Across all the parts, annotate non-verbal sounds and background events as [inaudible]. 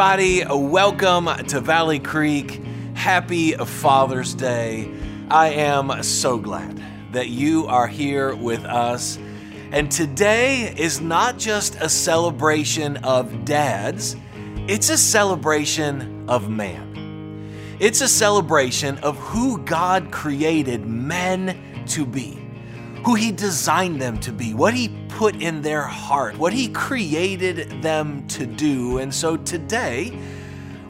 everybody. Welcome to Valley Creek. Happy Father's Day. I am so glad that you are here with us. And today is not just a celebration of dads, it's a celebration of man. It's a celebration of who God created men to be who He designed them to be, what He put in their heart, what He created them to do. And so today,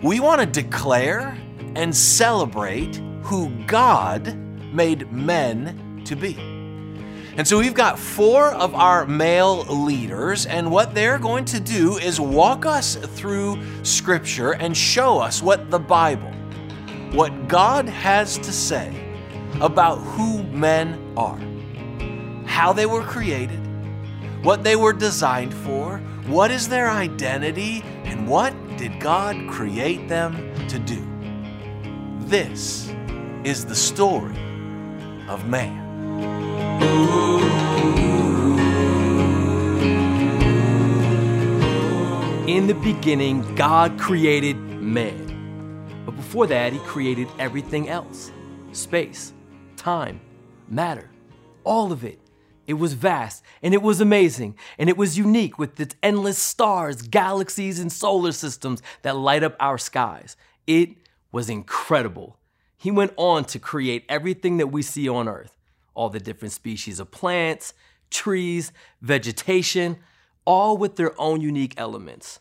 we want to declare and celebrate who God made men to be. And so we've got four of our male leaders, and what they're going to do is walk us through Scripture and show us what the Bible, what God has to say about who men are how they were created, what they were designed for, what is their identity, and what did God create them to do. This is the story of man. In the beginning, God created man. But before that, He created everything else space, time, matter, all of it. It was vast and it was amazing and it was unique with its endless stars, galaxies, and solar systems that light up our skies. It was incredible. He went on to create everything that we see on Earth all the different species of plants, trees, vegetation, all with their own unique elements.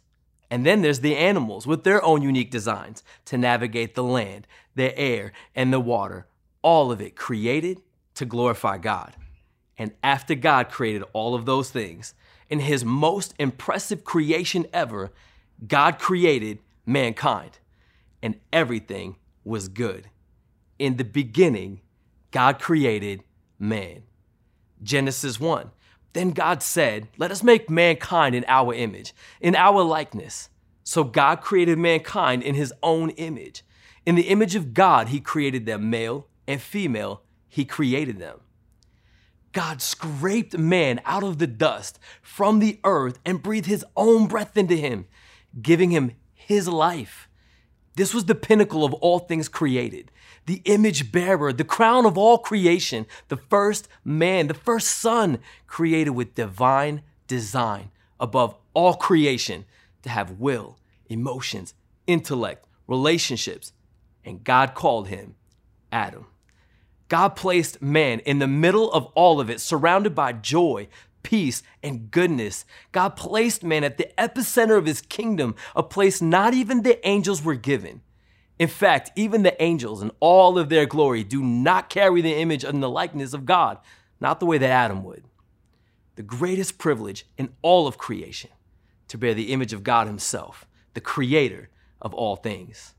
And then there's the animals with their own unique designs to navigate the land, the air, and the water. All of it created to glorify God. And after God created all of those things, in his most impressive creation ever, God created mankind, and everything was good. In the beginning, God created man. Genesis 1. Then God said, Let us make mankind in our image, in our likeness. So God created mankind in his own image. In the image of God, he created them male and female, he created them. God scraped man out of the dust from the earth and breathed his own breath into him, giving him his life. This was the pinnacle of all things created, the image bearer, the crown of all creation, the first man, the first son created with divine design above all creation to have will, emotions, intellect, relationships. And God called him Adam. God placed man in the middle of all of it, surrounded by joy, peace, and goodness. God placed man at the epicenter of his kingdom, a place not even the angels were given. In fact, even the angels in all of their glory do not carry the image and the likeness of God, not the way that Adam would. The greatest privilege in all of creation to bear the image of God Himself, the creator of all things.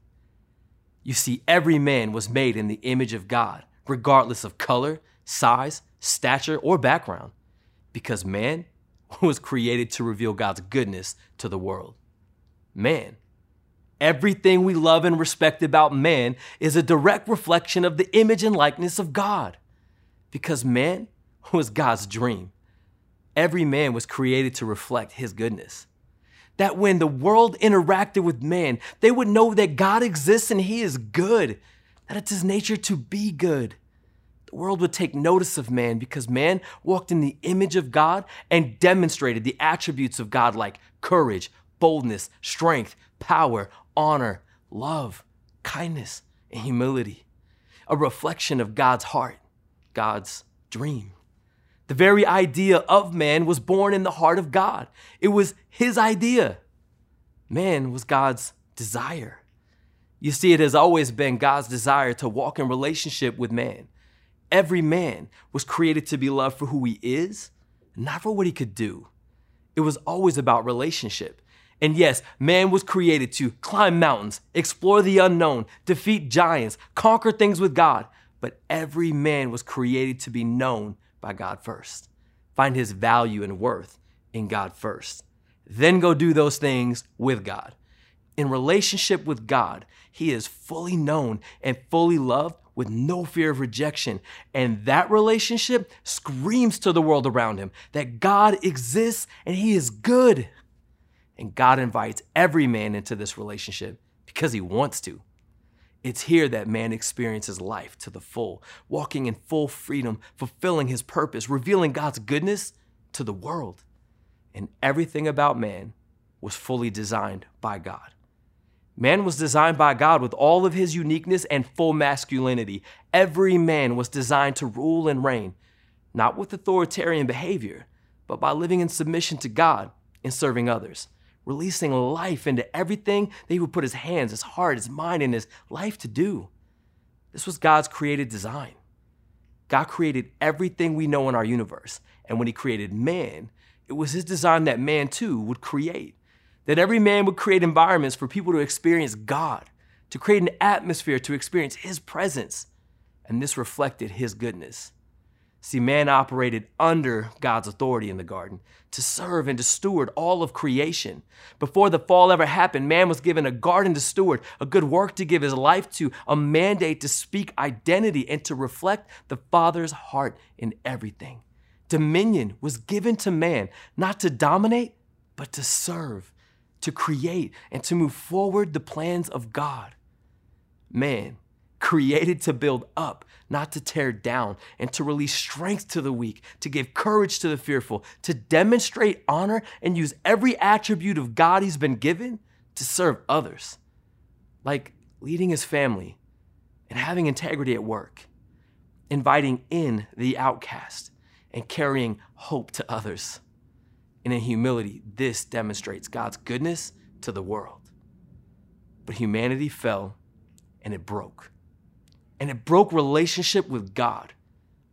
You see, every man was made in the image of God regardless of color, size, stature, or background, because man [laughs] was created to reveal God's goodness to the world. Man. Everything we love and respect about man is a direct reflection of the image and likeness of God, because man [laughs] was God's dream. Every man was created to reflect his goodness. That when the world interacted with man, they would know that God exists and he is good that it's his nature to be good. The world would take notice of man because man walked in the image of God and demonstrated the attributes of God like courage, boldness, strength, power, honor, love, kindness, and humility. A reflection of God's heart, God's dream. The very idea of man was born in the heart of God. It was his idea. Man was God's desire. You see, it has always been God's desire to walk in relationship with man. Every man was created to be loved for who he is, not for what he could do. It was always about relationship. And yes, man was created to climb mountains, explore the unknown, defeat giants, conquer things with God. But every man was created to be known by God first, find his value and worth in God first, then go do those things with God in relationship with God, he is fully known and fully loved with no fear of rejection. And that relationship screams to the world around him that God exists and he is good. And God invites every man into this relationship because he wants to. It's here that man experiences life to the full, walking in full freedom, fulfilling his purpose, revealing God's goodness to the world. And everything about man was fully designed by God. Man was designed by God with all of his uniqueness and full masculinity. Every man was designed to rule and reign, not with authoritarian behavior, but by living in submission to God and serving others, releasing life into everything that he would put his hands, his heart, his mind, and his life to do. This was God's created design. God created everything we know in our universe, and when he created man, it was his design that man too would create that every man would create environments for people to experience God, to create an atmosphere to experience His presence. And this reflected His goodness. See, man operated under God's authority in the garden to serve and to steward all of creation. Before the fall ever happened, man was given a garden to steward, a good work to give his life to, a mandate to speak identity and to reflect the Father's heart in everything. Dominion was given to man, not to dominate, but to serve to create and to move forward the plans of God. Man, created to build up, not to tear down, and to release strength to the weak, to give courage to the fearful, to demonstrate honor and use every attribute of God he's been given to serve others, like leading his family and having integrity at work, inviting in the outcast, and carrying hope to others. And in humility, this demonstrates God's goodness to the world. But humanity fell and it broke. And it broke relationship with God.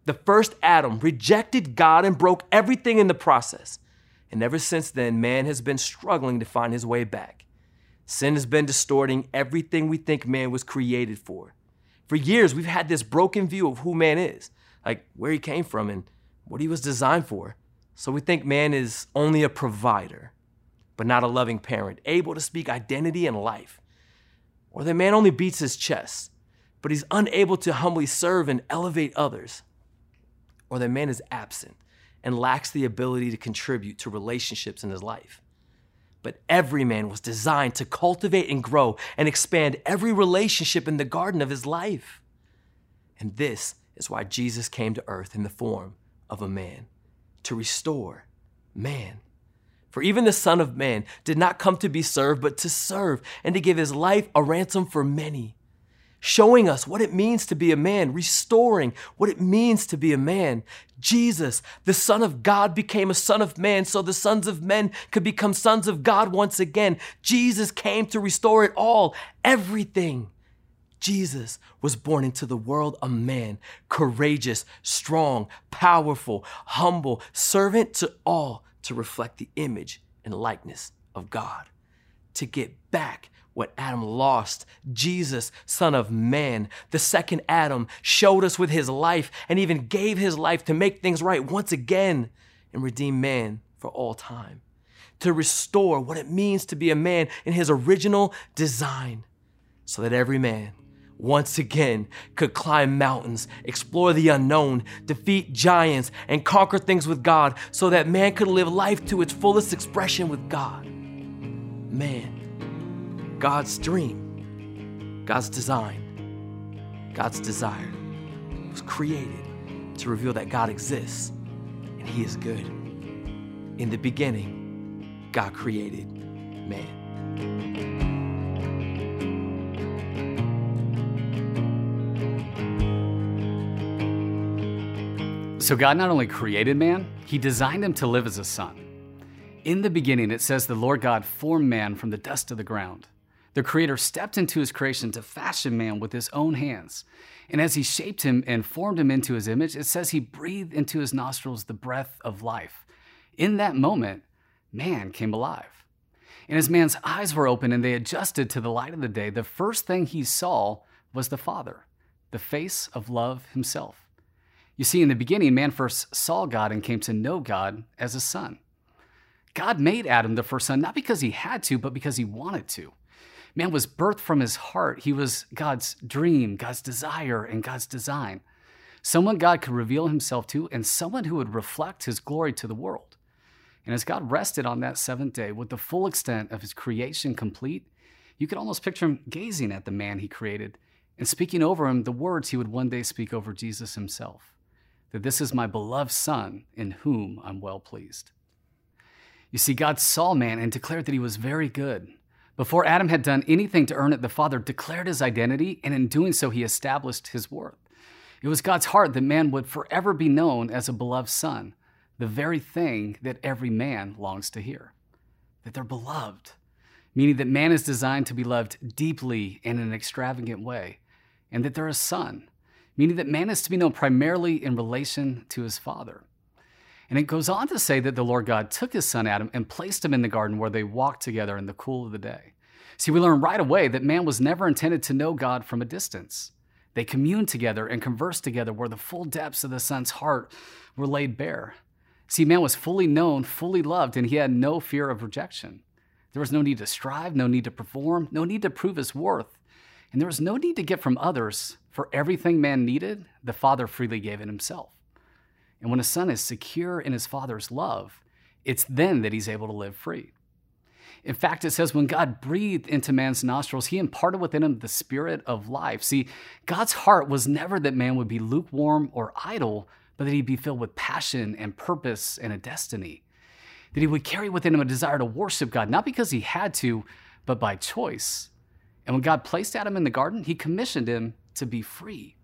The first Adam rejected God and broke everything in the process. And ever since then, man has been struggling to find his way back. Sin has been distorting everything we think man was created for. For years, we've had this broken view of who man is, like where he came from and what he was designed for. So we think man is only a provider, but not a loving parent, able to speak identity and life. Or that man only beats his chest, but he's unable to humbly serve and elevate others. Or that man is absent and lacks the ability to contribute to relationships in his life. But every man was designed to cultivate and grow and expand every relationship in the garden of his life. And this is why Jesus came to earth in the form of a man to restore man. For even the Son of Man did not come to be served, but to serve and to give his life a ransom for many. Showing us what it means to be a man, restoring what it means to be a man. Jesus, the Son of God, became a Son of Man so the sons of men could become sons of God once again. Jesus came to restore it all, everything. Jesus was born into the world a man, courageous, strong, powerful, humble, servant to all to reflect the image and likeness of God. To get back what Adam lost, Jesus, Son of Man, the second Adam, showed us with his life and even gave his life to make things right once again and redeem man for all time. To restore what it means to be a man in his original design, so that every man once again could climb mountains, explore the unknown, defeat giants, and conquer things with God so that man could live life to its fullest expression with God. Man, God's dream, God's design, God's desire was created to reveal that God exists and He is good. In the beginning, God created man. So, God not only created man, he designed him to live as a son. In the beginning, it says the Lord God formed man from the dust of the ground. The Creator stepped into his creation to fashion man with his own hands. And as he shaped him and formed him into his image, it says he breathed into his nostrils the breath of life. In that moment, man came alive. And as man's eyes were open and they adjusted to the light of the day, the first thing he saw was the Father, the face of love himself. You see, in the beginning, man first saw God and came to know God as a son. God made Adam the first son, not because he had to, but because he wanted to. Man was birthed from his heart. He was God's dream, God's desire, and God's design. Someone God could reveal himself to, and someone who would reflect his glory to the world. And as God rested on that seventh day with the full extent of his creation complete, you could almost picture him gazing at the man he created and speaking over him the words he would one day speak over Jesus himself that this is my beloved Son in whom I'm well pleased. You see, God saw man and declared that he was very good. Before Adam had done anything to earn it, the Father declared his identity, and in doing so, he established his worth. It was God's heart that man would forever be known as a beloved son, the very thing that every man longs to hear. That they're beloved, meaning that man is designed to be loved deeply in an extravagant way, and that they're a son, meaning that man is to be known primarily in relation to his father. And it goes on to say that the Lord God took his son Adam and placed him in the garden where they walked together in the cool of the day. See, we learn right away that man was never intended to know God from a distance. They communed together and conversed together where the full depths of the son's heart were laid bare. See, man was fully known, fully loved, and he had no fear of rejection. There was no need to strive, no need to perform, no need to prove his worth, and there was no need to get from others, for everything man needed, the Father freely gave it himself. And when a son is secure in his father's love, it's then that he's able to live free. In fact, it says when God breathed into man's nostrils, he imparted within him the spirit of life. See, God's heart was never that man would be lukewarm or idle, but that he'd be filled with passion and purpose and a destiny. That he would carry within him a desire to worship God, not because he had to, but by choice. And when God placed Adam in the garden, he commissioned him to be free.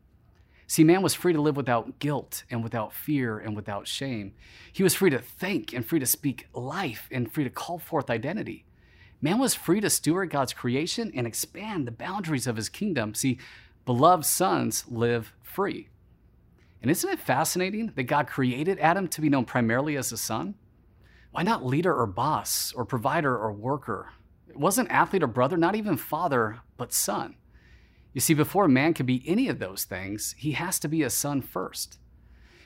See, man was free to live without guilt and without fear and without shame. He was free to think and free to speak life and free to call forth identity. Man was free to steward God's creation and expand the boundaries of his kingdom. See, beloved sons live free. And isn't it fascinating that God created Adam to be known primarily as a son? Why not leader or boss or provider or worker? It wasn't athlete or brother, not even father, but son. You see, before a man can be any of those things, he has to be a son first.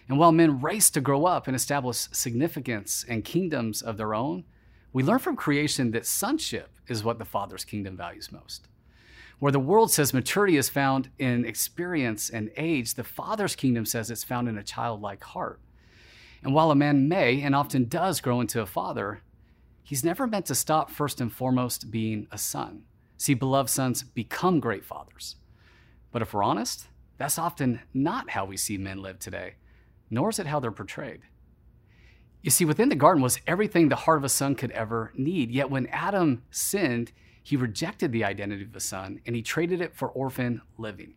And while men race to grow up and establish significance and kingdoms of their own, we learn from creation that sonship is what the Father's kingdom values most. Where the world says maturity is found in experience and age, the Father's kingdom says it's found in a childlike heart. And while a man may and often does grow into a father, he's never meant to stop first and foremost being a son. See, beloved sons become great fathers. But if we're honest, that's often not how we see men live today, nor is it how they're portrayed. You see, within the garden was everything the heart of a son could ever need. Yet when Adam sinned, he rejected the identity of a son and he traded it for orphan living.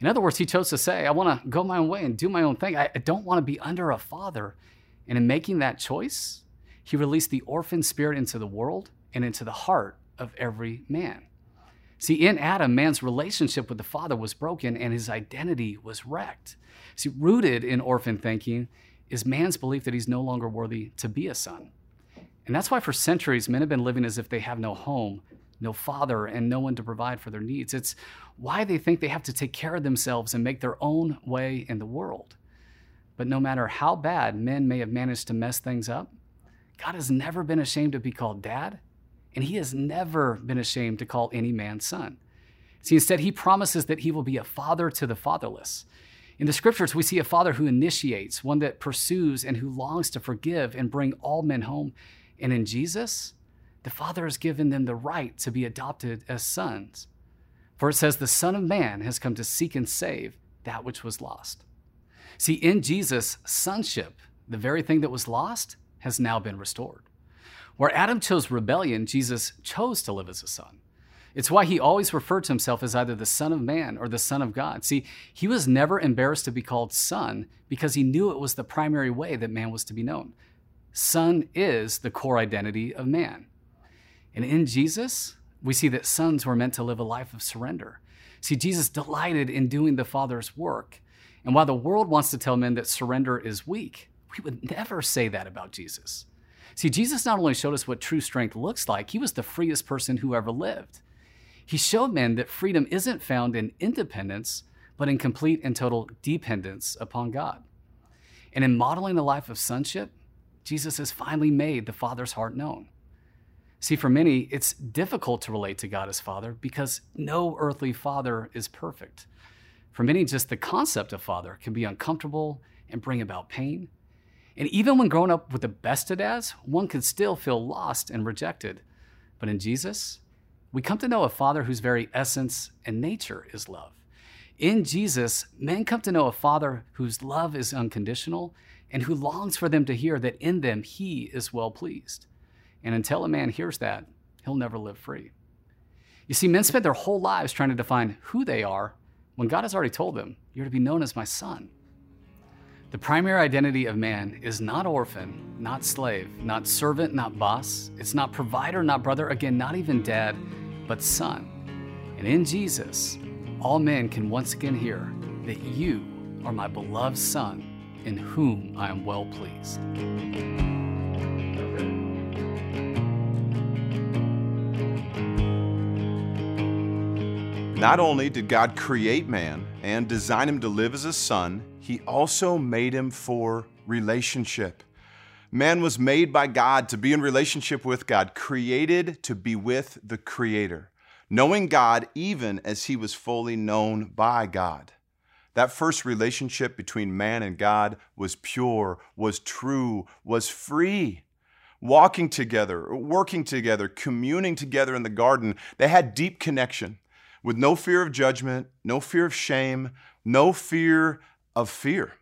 In other words, he chose to say, I want to go my own way and do my own thing. I don't want to be under a father. And in making that choice, he released the orphan spirit into the world and into the heart of every man. See, in Adam, man's relationship with the Father was broken and his identity was wrecked. See, rooted in orphan thinking is man's belief that he's no longer worthy to be a son. And that's why for centuries men have been living as if they have no home, no father, and no one to provide for their needs. It's why they think they have to take care of themselves and make their own way in the world. But no matter how bad men may have managed to mess things up, God has never been ashamed to be called dad and he has never been ashamed to call any man son. See, instead, he promises that he will be a father to the fatherless. In the scriptures, we see a father who initiates, one that pursues, and who longs to forgive and bring all men home. And in Jesus, the Father has given them the right to be adopted as sons. For it says, The Son of Man has come to seek and save that which was lost. See, in Jesus, sonship, the very thing that was lost, has now been restored. Where Adam chose rebellion, Jesus chose to live as a son. It's why he always referred to himself as either the Son of Man or the Son of God. See, he was never embarrassed to be called Son because he knew it was the primary way that man was to be known. Son is the core identity of man. And in Jesus, we see that sons were meant to live a life of surrender. See, Jesus delighted in doing the Father's work. And while the world wants to tell men that surrender is weak, we would never say that about Jesus. See, Jesus not only showed us what true strength looks like, he was the freest person who ever lived. He showed men that freedom isn't found in independence, but in complete and total dependence upon God. And in modeling a life of sonship, Jesus has finally made the Father's heart known. See, for many, it's difficult to relate to God as Father because no earthly father is perfect. For many, just the concept of father can be uncomfortable and bring about pain. And even when growing up with the best of dads, one can still feel lost and rejected. But in Jesus, we come to know a Father whose very essence and nature is love. In Jesus, men come to know a Father whose love is unconditional and who longs for them to hear that in them he is well pleased. And until a man hears that, he'll never live free. You see, men spend their whole lives trying to define who they are when God has already told them, You're to be known as my son. The primary identity of man is not orphan, not slave, not servant, not boss. It's not provider, not brother, again, not even dad, but son. And in Jesus, all men can once again hear that you are my beloved son in whom I am well pleased. Not only did God create man and design him to live as a son, he also made him for relationship. Man was made by God to be in relationship with God, created to be with the Creator, knowing God even as he was fully known by God. That first relationship between man and God was pure, was true, was free. Walking together, working together, communing together in the garden, they had deep connection with no fear of judgment, no fear of shame, no fear of fear.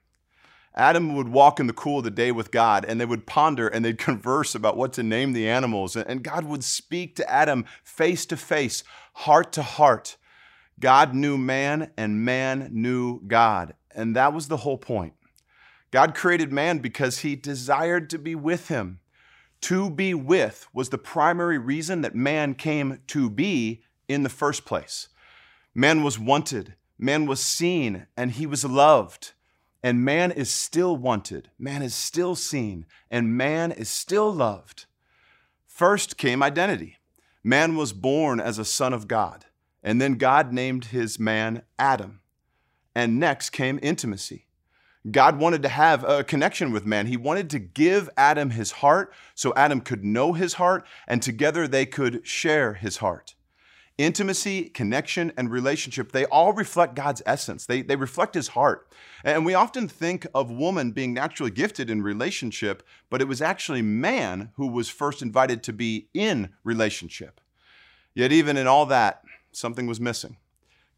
Adam would walk in the cool of the day with God and they would ponder and they'd [laughs] converse about what to name the animals. And God would speak to Adam face to face, heart to heart. God knew man and man knew God. And that was the whole point. God created man because he desired to be with him. To be with was the primary reason that man came to be in the first place. Man was wanted, man was seen, and he was loved. And man is still wanted, man is still seen, and man is still loved. First came identity. Man was born as a son of God, and then God named his man Adam. And next came intimacy. God wanted to have a connection with man. He wanted to give Adam his heart so Adam could know his heart and together they could share his heart. Intimacy, connection, and relationship, they all reflect God's essence. They, they reflect his heart. And we often think of woman being naturally gifted in relationship, but it was actually man who was first invited to be in relationship. Yet, even in all that, something was missing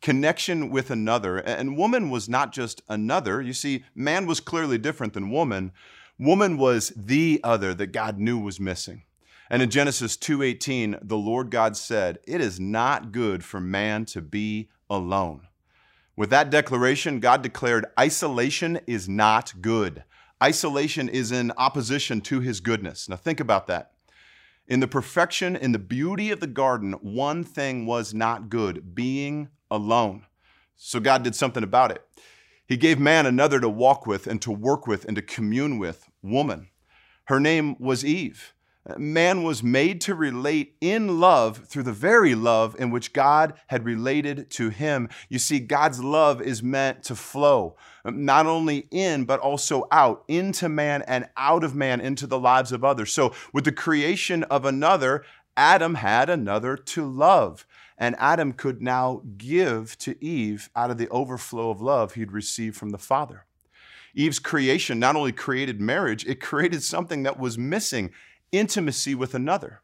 connection with another. And woman was not just another. You see, man was clearly different than woman. Woman was the other that God knew was missing. And in Genesis 2:18, the Lord God said, "It is not good for man to be alone." With that declaration, God declared isolation is not good. Isolation is in opposition to his goodness. Now think about that. In the perfection, in the beauty of the garden, one thing was not good being alone. So God did something about it. He gave man another to walk with and to work with and to commune with, woman. Her name was Eve. Man was made to relate in love through the very love in which God had related to him. You see, God's love is meant to flow, um, not only in, but also out, into man and out of man, into the lives of others. So, with the creation of another, Adam had another to love. And Adam could now give to Eve out of the overflow of love he'd received from the Father. Eve's creation not only created marriage, it created something that was missing intimacy with another.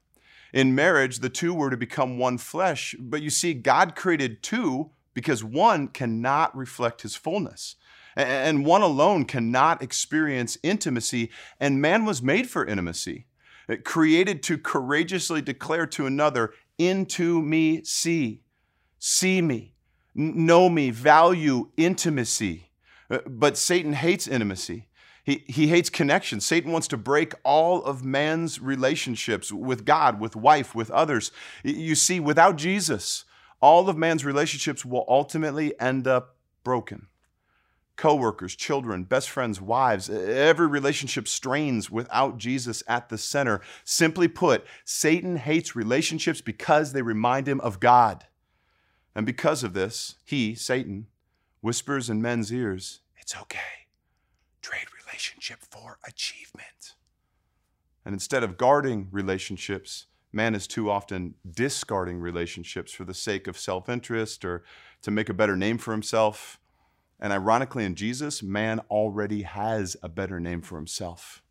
In marriage, the two were to become one flesh, but you see, God created two because one cannot reflect his fullness. And one alone cannot experience intimacy, and man was made for intimacy, created to courageously declare to another, Into me, see, see me, know me, value intimacy. Uh, but Satan hates intimacy. He, he hates connection. Satan wants to break all of man's relationships with God, with wife, with others. You see, without Jesus, all of man's relationships will ultimately end up broken. Co-workers, children, best friends, wives, every relationship strains without Jesus at the center. Simply put, Satan hates relationships because they remind him of God. And because of this, he, Satan, whispers in men's ears, it's okay. Trade relationship for achievement. And instead of guarding relationships, man is too often discarding relationships for the sake of self interest or to make a better name for himself. And ironically, in Jesus, man already has a better name for himself.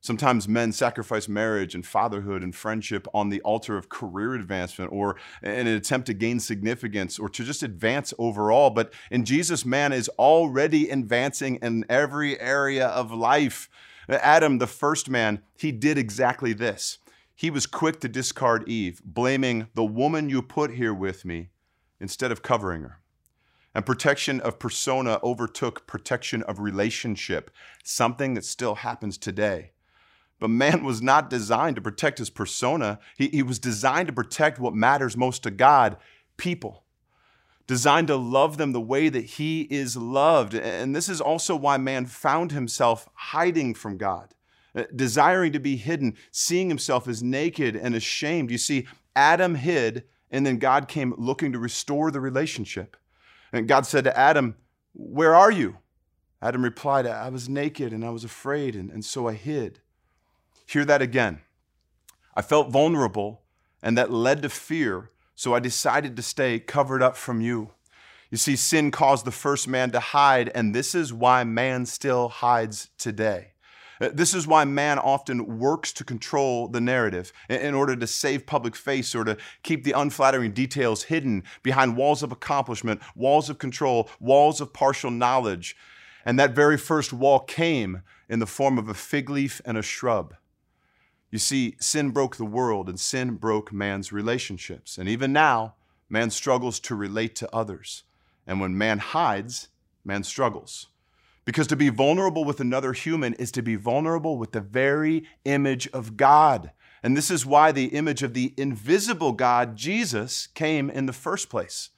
Sometimes men sacrifice marriage and fatherhood and friendship on the altar of career advancement or in an attempt to gain significance or to just advance overall. But in Jesus, man is already advancing in every area of life. Adam, the first man, he did exactly this. He was quick to discard Eve, blaming the woman you put here with me instead of covering her. And protection of persona overtook protection of relationship, something that still happens today. But man was not designed to protect his persona. He, he was designed to protect what matters most to God people. Designed to love them the way that he is loved. And this is also why man found himself hiding from God, uh, desiring to be hidden, seeing himself as naked and ashamed. You see, Adam hid, and then God came looking to restore the relationship. And God said to Adam, Where are you? Adam replied, I was naked and I was afraid, and, and so I hid. Hear that again. I felt vulnerable, and that led to fear, so I decided to stay covered up from you. You see, sin caused the first man to hide, and this is why man still hides today. Uh, this is why man often works to control the narrative in order to save public face or to keep the unflattering details hidden behind walls of accomplishment, walls of control, walls of partial knowledge. And that very first wall came in the form of a fig leaf and a shrub. You see, sin broke the world and sin broke man's relationships. And even now, man struggles to relate to others. And when man hides, man struggles. Because to be vulnerable with another human is to be vulnerable with the very image of God. And this is why the image of the invisible God, Jesus, came in the first place.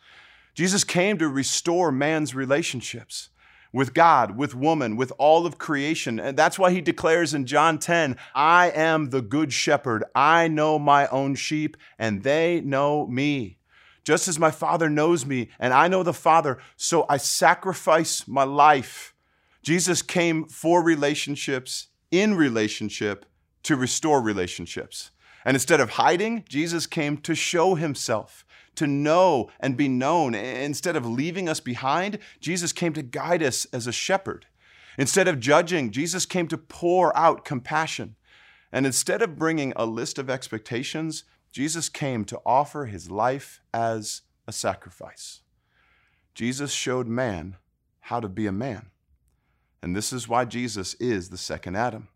Jesus came to restore man's relationships with God, with woman, with all of creation. And that's why he declares in John 10 I am the good shepherd. I know my own sheep, and they know me. Just as my Father knows me, and I know the Father, so I sacrifice my life. Jesus came for relationships, in relationship, to restore relationships. And instead of hiding, Jesus came to show himself to know and be known. Instead of leaving us behind, Jesus came to guide us as a shepherd. Instead of judging, Jesus came to pour out compassion. And instead of bringing a list of expectations, Jesus came to offer his life as a sacrifice. Jesus showed man how to be a man. And this is why Jesus is the second Adam.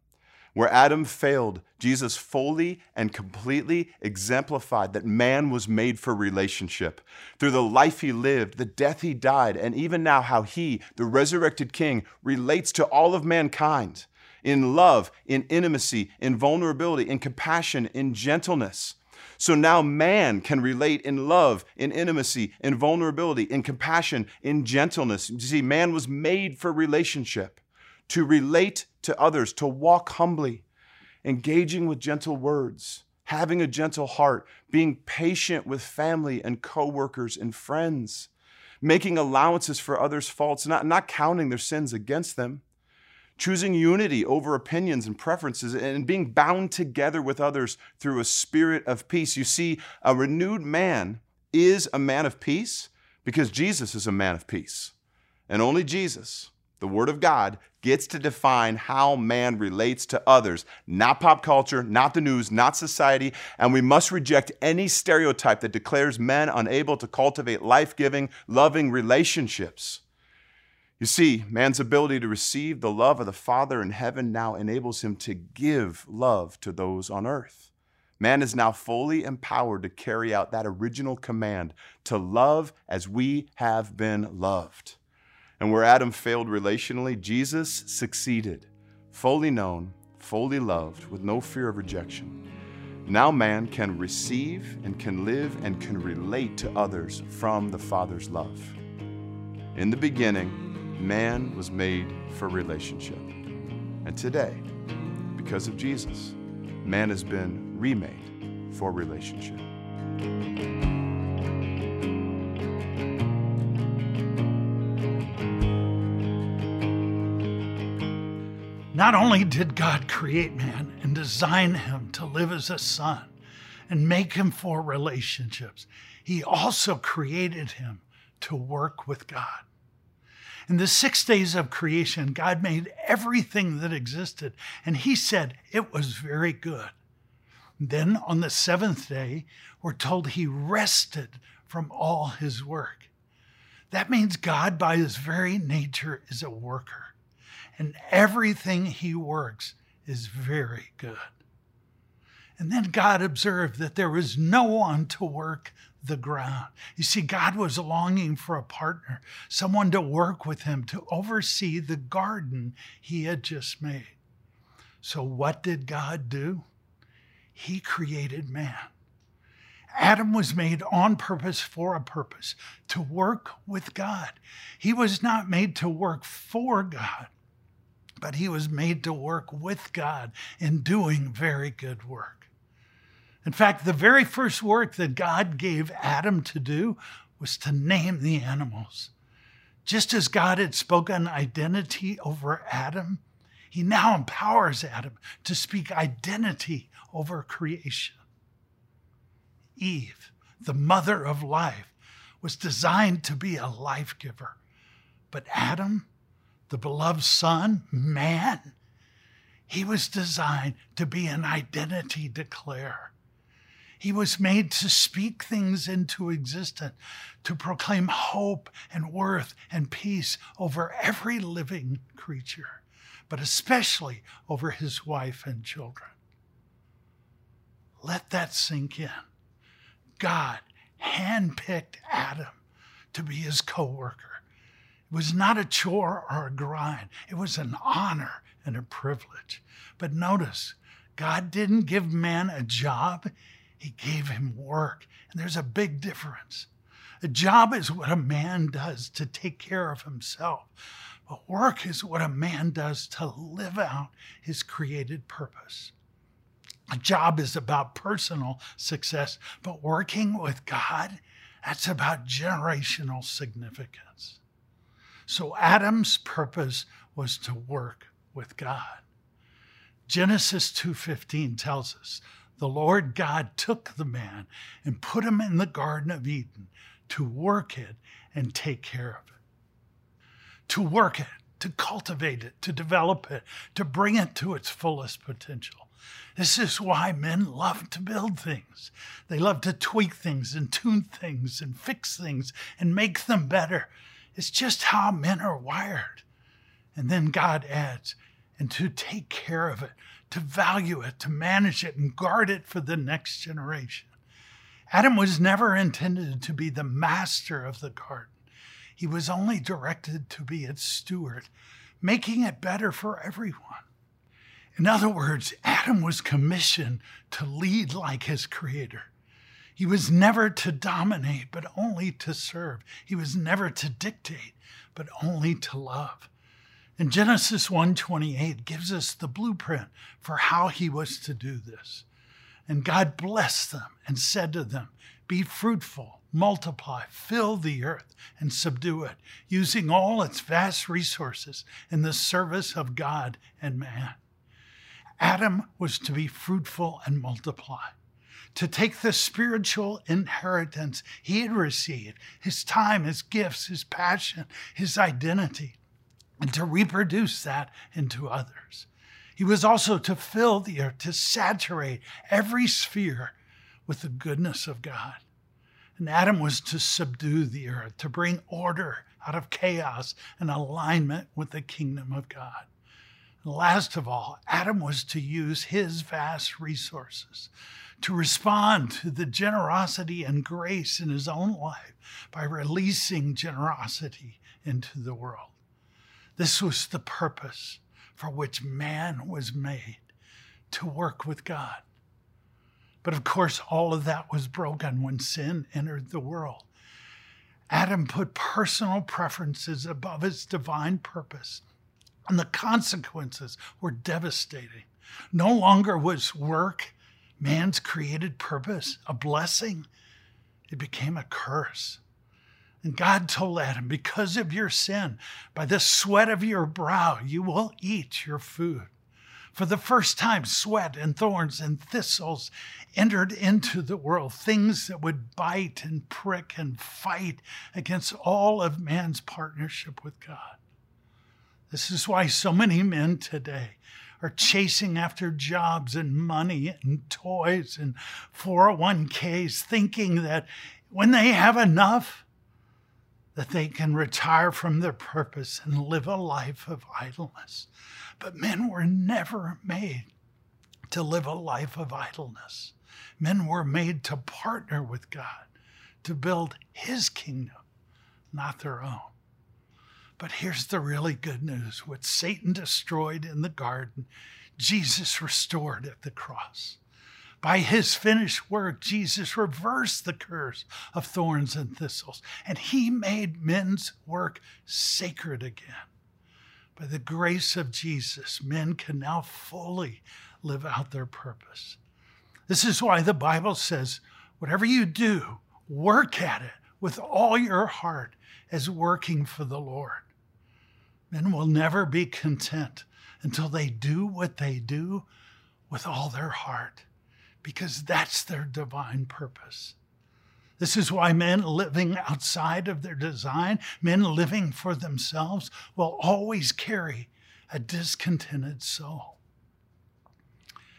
Where Adam failed, Jesus fully and completely exemplified that man was made for relationship. Through the life he lived, the death he died, and even now how he, the resurrected king, relates to all of mankind in love, in intimacy, in vulnerability, in compassion, in gentleness. So now man can relate in love, in intimacy, in vulnerability, in compassion, in gentleness. You see, man was made for relationship to relate to others, to walk humbly, engaging with gentle words, having a gentle heart, being patient with family and coworkers and friends, making allowances for others' faults, not, not counting their sins against them, choosing unity over opinions and preferences, and being bound together with others through a spirit of peace. You see, a renewed man is a man of peace because Jesus is a man of peace. And only Jesus the Word of God, gets to define how man relates to others, not pop culture, not the news, not society, and we must reject any stereotype that declares men unable to cultivate life giving, loving relationships. You see, man's ability to receive the love of the Father in heaven now enables him to give love to those on earth. Man is now fully empowered to carry out that original command to love as we have been loved. And where Adam failed relationally, Jesus succeeded, fully known, fully loved, with no fear of rejection. Now man can receive and can live and can relate to others from the Father's love. In the beginning, man was made for relationship. And today, because of Jesus, man has been remade for relationship. Not only did God create man and design him to live as a son and make him for relationships, he also created him to work with God. In the six days of creation, God made everything that existed, and He said it was very good. Then on the seventh day, we're told He rested from all His work. That means God, by His very nature, is a worker, and everything He works is very good. And then God observed that there was no one to work the ground. You see, God was longing for a partner, someone to work with him, to oversee the garden he had just made. So, what did God do? He created man. Adam was made on purpose for a purpose to work with God. He was not made to work for God, but he was made to work with God in doing very good work. In fact, the very first work that God gave Adam to do was to name the animals. Just as God had spoken identity over Adam, he now empowers Adam to speak identity over creation. Eve, the mother of life, was designed to be a life giver. But Adam, the beloved son, man, he was designed to be an identity declarer. He was made to speak things into existence, to proclaim hope and worth and peace over every living creature, but especially over his wife and children. Let that sink in. God handpicked Adam to be his co worker. It was not a chore or a grind, it was an honor and a privilege. But notice, God didn't give man a job, he gave him work. And there's a big difference. A job is what a man does to take care of himself, but work is what a man does to live out his created purpose. A job is about personal success, but working with God, that's about generational significance. So Adam's purpose was to work with God. Genesis 2:15 tells us, the Lord God took the man and put him in the Garden of Eden to work it and take care of it. To work it, to cultivate it, to develop it, to bring it to its fullest potential. This is why men love to build things. They love to tweak things and tune things and fix things and make them better. It's just how men are wired. And then God adds, and to take care of it, to value it, to manage it, and guard it for the next generation. Adam was never intended to be the master of the garden. He was only directed to be its steward, making it better for everyone. In other words, Adam was commissioned to lead like his creator. He was never to dominate, but only to serve. He was never to dictate, but only to love. And Genesis 1:28 gives us the blueprint for how he was to do this. And God blessed them and said to them, "Be fruitful, multiply, fill the earth and subdue it, using all its vast resources in the service of God and man." Adam was to be fruitful and multiply to take the spiritual inheritance he had received his time, his gifts, his passion, his identity and to reproduce that into others. He was also to fill the earth, to saturate every sphere with the goodness of God. And Adam was to subdue the earth, to bring order out of chaos and alignment with the kingdom of God. And last of all, Adam was to use his vast resources to respond to the generosity and grace in his own life by releasing generosity into the world. This was the purpose for which man was made to work with God. But of course, all of that was broken when sin entered the world. Adam put personal preferences above his divine purpose, and the consequences were devastating. No longer was work, man's created purpose, a blessing, it became a curse. And God told Adam, because of your sin, by the sweat of your brow, you will eat your food. For the first time, sweat and thorns and thistles entered into the world, things that would bite and prick and fight against all of man's partnership with God. This is why so many men today are chasing after jobs and money and toys and 401ks, thinking that when they have enough, that they can retire from their purpose and live a life of idleness. But men were never made to live a life of idleness. Men were made to partner with God, to build His kingdom, not their own. But here's the really good news what Satan destroyed in the garden, Jesus restored at the cross. By his finished work, Jesus reversed the curse of thorns and thistles, and he made men's work sacred again. By the grace of Jesus, men can now fully live out their purpose. This is why the Bible says, whatever you do, work at it with all your heart as working for the Lord. Men will never be content until they do what they do with all their heart because that's their divine purpose. This is why men living outside of their design, men living for themselves, will always carry a discontented soul.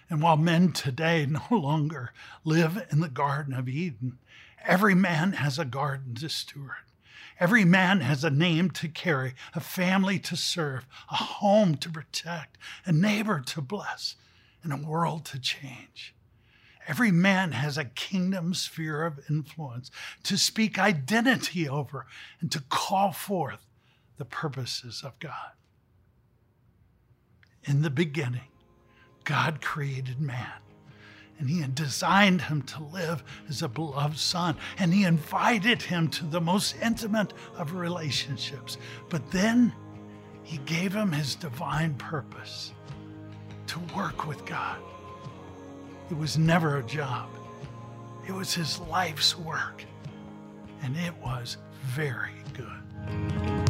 And while men today [laughs] no longer live in the Garden of Eden, every man has a garden to steward. Every man has a name to carry, a family to serve, a home to protect, a neighbor to bless, and a world to change. Every man has a kingdom sphere of influence to speak identity over and to call forth the purposes of God. In the beginning, God created man, and he had designed him to live as a beloved son, and he invited him to the most intimate of relationships. But then he gave him his divine purpose to work with God it was never a job, it was his life's work. And it was very good.